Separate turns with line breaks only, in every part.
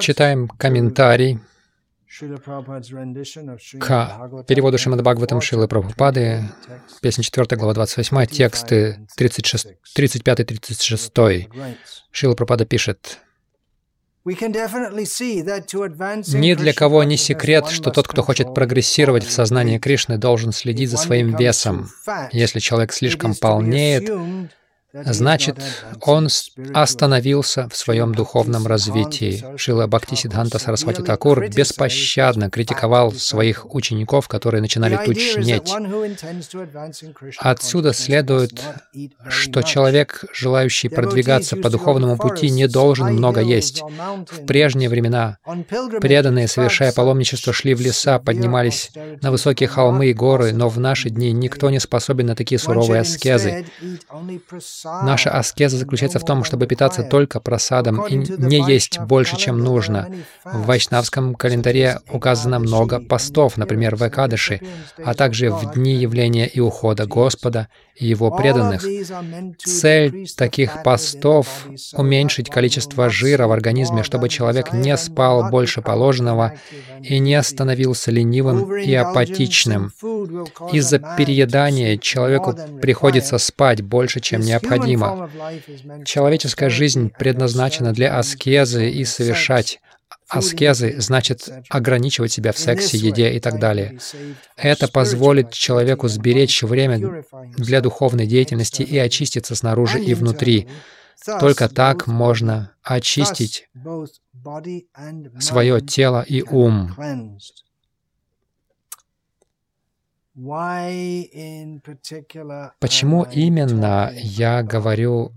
Читаем комментарий к переводу Шримад Бхагаватам Шилы Прабхупады, песня 4, глава 28, тексты 35-36. Шила Прабхупада пишет, ни для кого не секрет, что тот, кто хочет прогрессировать в сознании Кришны, должен следить за своим весом. Если человек слишком полнеет, Значит, он остановился в своем духовном развитии. Шила Бхактисидханта Сарасвати Такур беспощадно критиковал своих учеников, которые начинали тучнеть. Отсюда следует, что человек, желающий продвигаться по духовному пути, не должен много есть. В прежние времена преданные, совершая паломничество, шли в леса, поднимались на высокие холмы и горы, но в наши дни никто не способен на такие суровые аскезы. Наша аскеза заключается в том, чтобы питаться только просадом и не есть больше, чем нужно. В вайшнавском календаре указано много постов, например, в Экадыши, а также в дни явления и ухода Господа и Его преданных. Цель таких постов — уменьшить количество жира в организме, чтобы человек не спал больше положенного и не становился ленивым и апатичным. Из-за переедания человеку приходится спать больше, чем необходимо. Человеческая жизнь предназначена для аскезы и совершать Аскезы значит ограничивать себя в сексе, еде и так далее. Это позволит человеку сберечь время для духовной деятельности и очиститься снаружи и внутри. Только так можно очистить свое тело и ум. Почему именно я говорю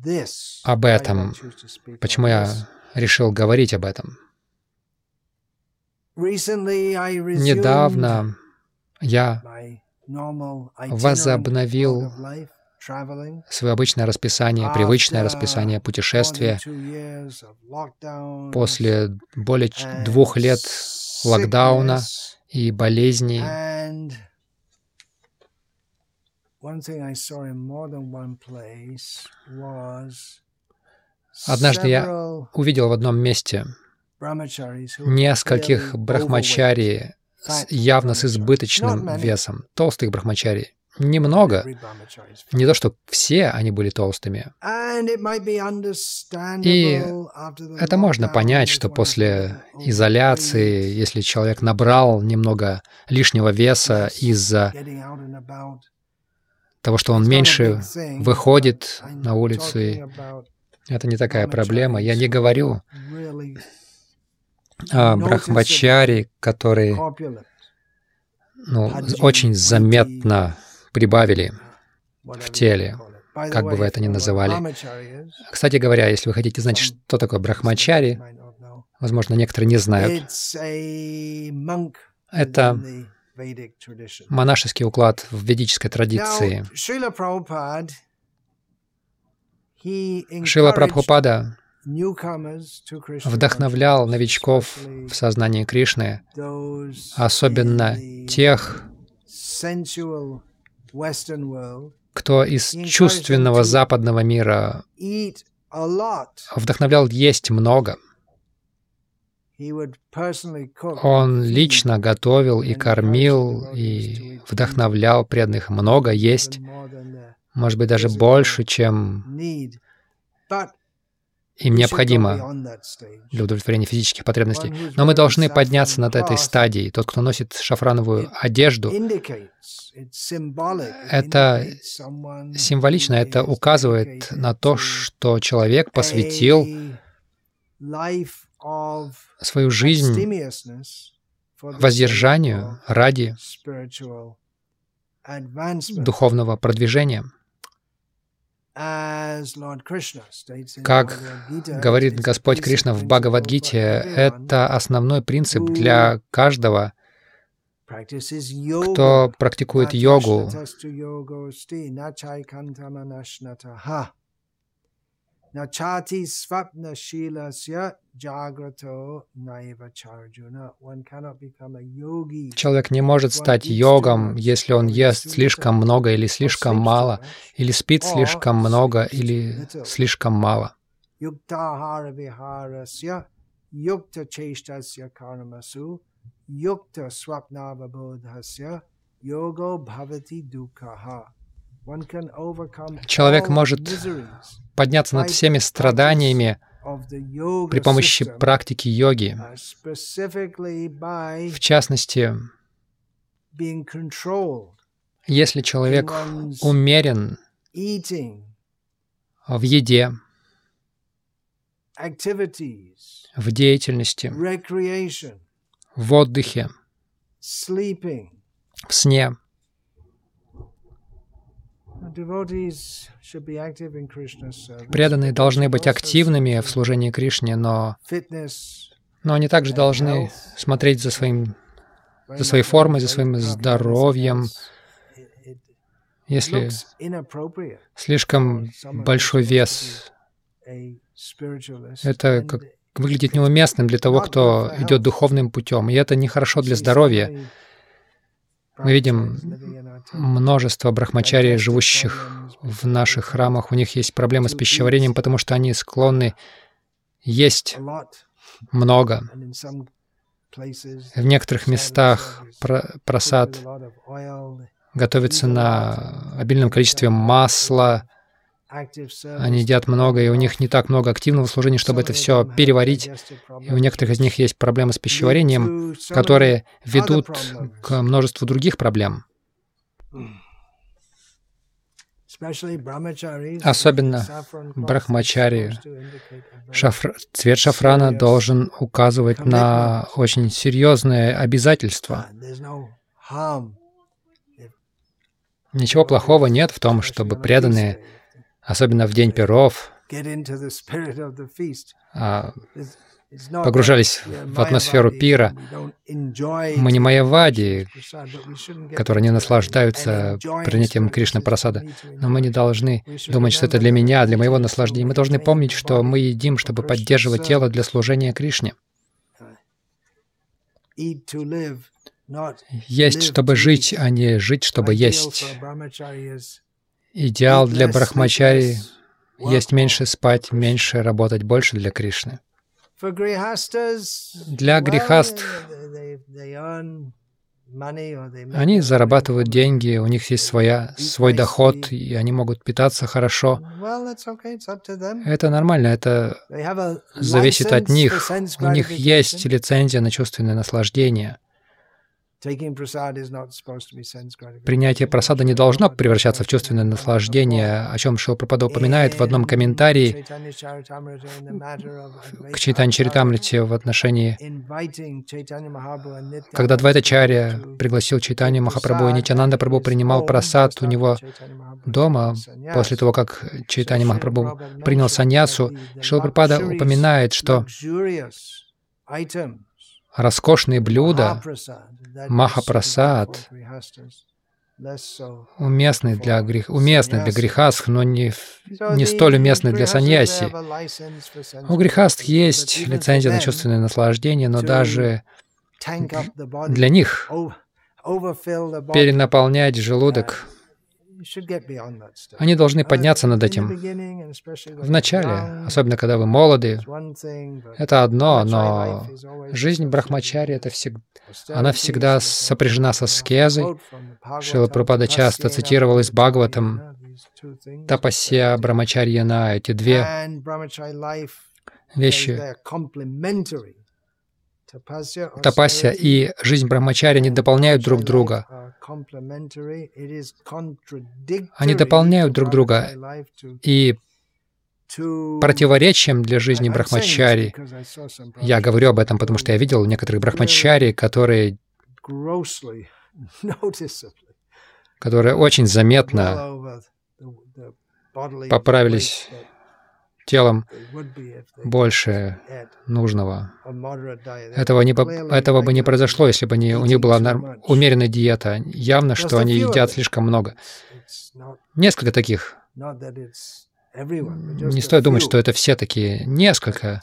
об этом? Почему я решил говорить об этом? Недавно я возобновил свое обычное расписание, привычное расписание путешествия после более двух лет локдауна и болезней. Однажды я увидел в одном месте нескольких брахмачари явно с избыточным весом, толстых брахмачари. Немного. Не то, что все они были толстыми. И это можно понять, что после изоляции, если человек набрал немного лишнего веса из-за того, что он меньше выходит на улицу, и это не такая проблема. Я не говорю а, брахмачари, которые ну, очень заметно прибавили в теле, как бы вы это ни называли. Кстати говоря, если вы хотите знать, что такое брахмачари, возможно, некоторые не знают, это монашеский уклад в ведической традиции. Шила Прабхупада вдохновлял новичков в сознании Кришны, особенно тех, кто из чувственного западного мира вдохновлял есть много. Он лично готовил и кормил, и вдохновлял преданных много есть, может быть, даже больше, чем им необходимо для удовлетворения физических потребностей. Но мы должны подняться над этой стадией. Тот, кто носит шафрановую одежду, это символично, это указывает на то, что человек посвятил свою жизнь воздержанию ради духовного продвижения. Как говорит Господь Кришна в Бхагавадгите, это основной принцип для каждого, кто практикует йогу. Nachati svapna shilasya jagrato naiva charjuna. One cannot become a yogi. Человек не может стать йогом, если он ест слишком много или слишком мало, или спит слишком много или слишком мало.
yukta cheshtasya karmasu yukta swapnavabodhasya yogo bhavati dukhaha.
Человек может подняться над всеми страданиями при помощи практики йоги, в частности, если человек умерен в еде, в деятельности, в отдыхе, в сне. Преданные должны быть активными в служении Кришне, но, но они также должны смотреть за, своим, за своей формой, за своим здоровьем. Если слишком большой вес, это как выглядит неуместным для того, кто идет духовным путем. И это нехорошо для здоровья. Мы видим множество брахмачарий, живущих в наших храмах. У них есть проблемы с пищеварением, потому что они склонны есть много. В некоторых местах просад готовится на обильном количестве масла, они едят много, и у них не так много активного служения, чтобы это все переварить. И у некоторых из них есть проблемы с пищеварением, которые ведут к множеству других проблем. Особенно брахмачари. Шафр... Цвет шафрана должен указывать на очень серьезные обязательства. Ничего плохого нет в том, чтобы преданные особенно в день перов, а, погружались в атмосферу пира. Мы не майявади, которые не наслаждаются принятием Кришны Прасада. Но мы не должны думать, что это для меня, для моего наслаждения. Мы должны помнить, что мы едим, чтобы поддерживать тело для служения Кришне. Есть, чтобы жить, а не жить, чтобы есть. Идеал для брахмачари — есть меньше спать, меньше работать, больше для Кришны. Для грехаст они зарабатывают деньги, у них есть своя, свой доход, и они могут питаться хорошо. Это нормально, это зависит от них. У них есть лицензия на чувственное наслаждение. Принятие просада не должно превращаться в чувственное наслаждение, о чем Шилпрапада упоминает в одном комментарии к Чайтани Чаритамрите в отношении, когда Двайтачарья пригласил Чайтани Махапрабху, и Нитянанда Прабху принимал просад у него дома, после того, как Чайтани Махапрабху принял саньясу, Шилпрапада упоминает, что роскошные блюда, махапрасад, уместный для, грех, уместный для грехастх, но не, не столь уместный для саньяси. У грехастх есть лицензия на чувственное наслаждение, но даже для них перенаполнять желудок они должны подняться над этим. Вначале, особенно когда вы молоды, это одно, но жизнь Брахмачари, это всегда, она всегда сопряжена со скезой. Шила Прупада часто цитировал из Бхагаватам Тапасия Брахмачарьяна, эти две вещи Тапасия и жизнь Брахмачари не дополняют друг друга. Они дополняют друг друга и противоречием для жизни брахмачари. Я говорю об этом, потому что я видел некоторых брахмачари, которые, которые очень заметно поправились телом больше нужного. Этого, не, этого бы не произошло, если бы не, у них была норм, умеренная диета. Явно, что они едят слишком много. Несколько таких. Не стоит думать, что это все такие. Несколько.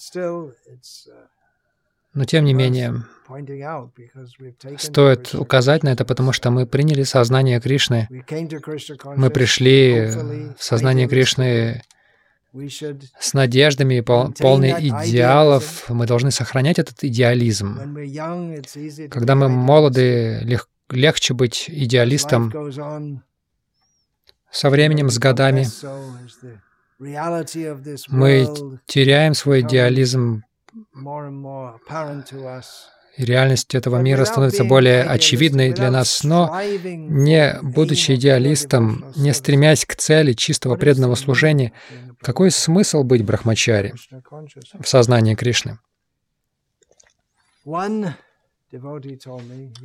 Но тем не менее, стоит указать на это, потому что мы приняли сознание Кришны. Мы пришли в сознание Кришны с надеждами, пол, полный идеалов. Мы должны сохранять этот идеализм. Когда мы молоды, лег, легче быть идеалистом. Со временем, с годами, мы теряем свой идеализм и реальность этого мира становится более очевидной для нас, но не будучи идеалистом, не стремясь к цели чистого преданного служения, какой смысл быть брахмачари в сознании Кришны?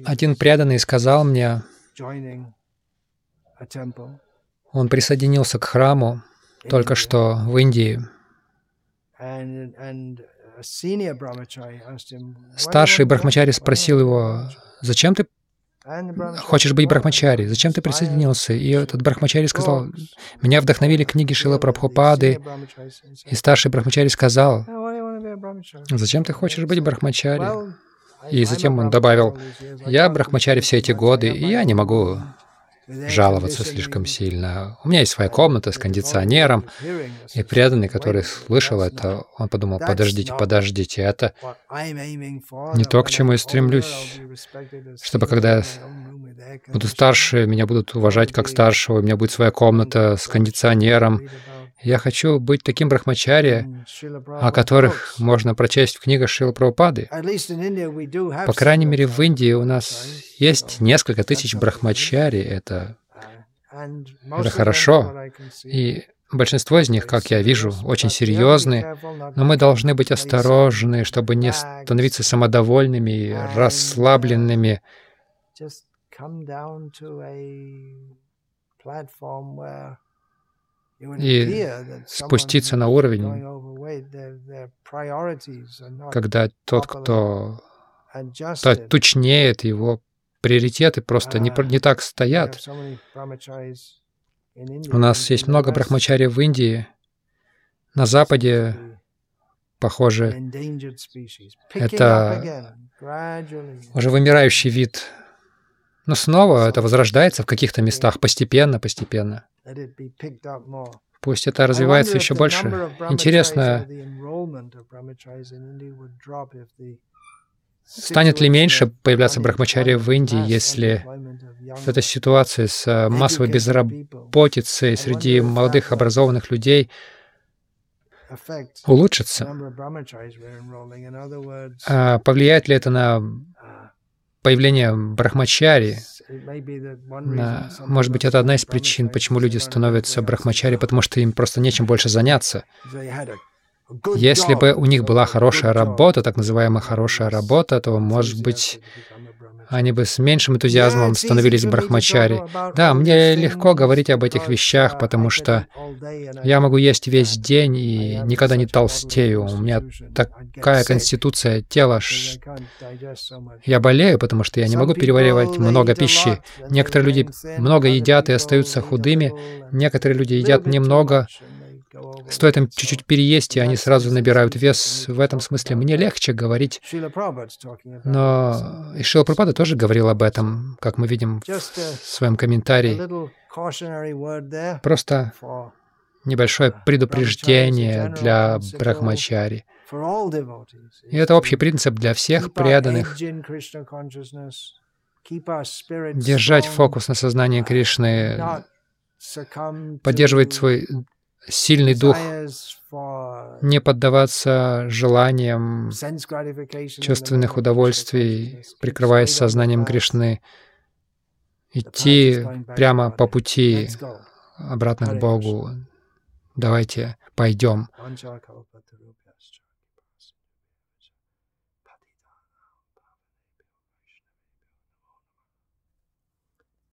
Один преданный сказал мне, он присоединился к храму только что в Индии. Старший брахмачари спросил его, «Зачем ты хочешь быть брахмачари? Зачем ты присоединился?» И этот брахмачари сказал, «Меня вдохновили книги Шила Прабхупады». И старший брахмачари сказал, «Зачем ты хочешь быть брахмачари?» И затем он добавил, «Я брахмачари все эти годы, и я не могу жаловаться слишком сильно. У меня есть своя комната с кондиционером, и преданный, который слышал это, он подумал, подождите, подождите, это не то, к чему я стремлюсь, чтобы когда я буду старше, меня будут уважать как старшего, у меня будет своя комната с кондиционером, я хочу быть таким брахмачари, о которых можно прочесть в книгах Шрила Прабхупады. По крайней мере, в Индии у нас есть несколько тысяч брахмачари. Это, это хорошо. И большинство из них, как я вижу, очень серьезны, но мы должны быть осторожны, чтобы не становиться самодовольными и расслабленными. И спуститься на уровень, когда тот, кто тучнеет, его приоритеты просто не, не так стоят. У нас есть много брахмачари в Индии, на Западе, похоже, это уже вымирающий вид. Но снова это возрождается в каких-то местах постепенно, постепенно. Пусть это развивается еще больше. Интересно, станет ли меньше появляться брахмачари в Индии, если эта ситуация с э, массовой безработицей среди молодых образованных людей улучшится? А повлияет ли это на появление брахмачари, может быть, это одна из причин, почему люди становятся брахмачари, потому что им просто нечем больше заняться. Если бы у них была хорошая работа, так называемая хорошая работа, то, может быть, они бы с меньшим энтузиазмом становились брахмачари. Да, мне легко говорить об этих вещах, потому что я могу есть весь день и никогда не толстею. У меня такая конституция тела. Я болею, потому что я не могу переваривать много пищи. Некоторые люди много едят и остаются худыми, некоторые люди едят немного, Стоит им чуть-чуть переесть, и они сразу набирают вес. В этом смысле мне легче говорить. Но и Шила Прабхупада тоже говорил об этом, как мы видим в своем комментарии. Просто небольшое предупреждение для брахмачари. И это общий принцип для всех преданных. Держать фокус на сознании Кришны, поддерживать свой сильный дух, не поддаваться желаниям чувственных удовольствий, прикрываясь сознанием Кришны, идти прямо по пути обратно к Богу. Давайте пойдем.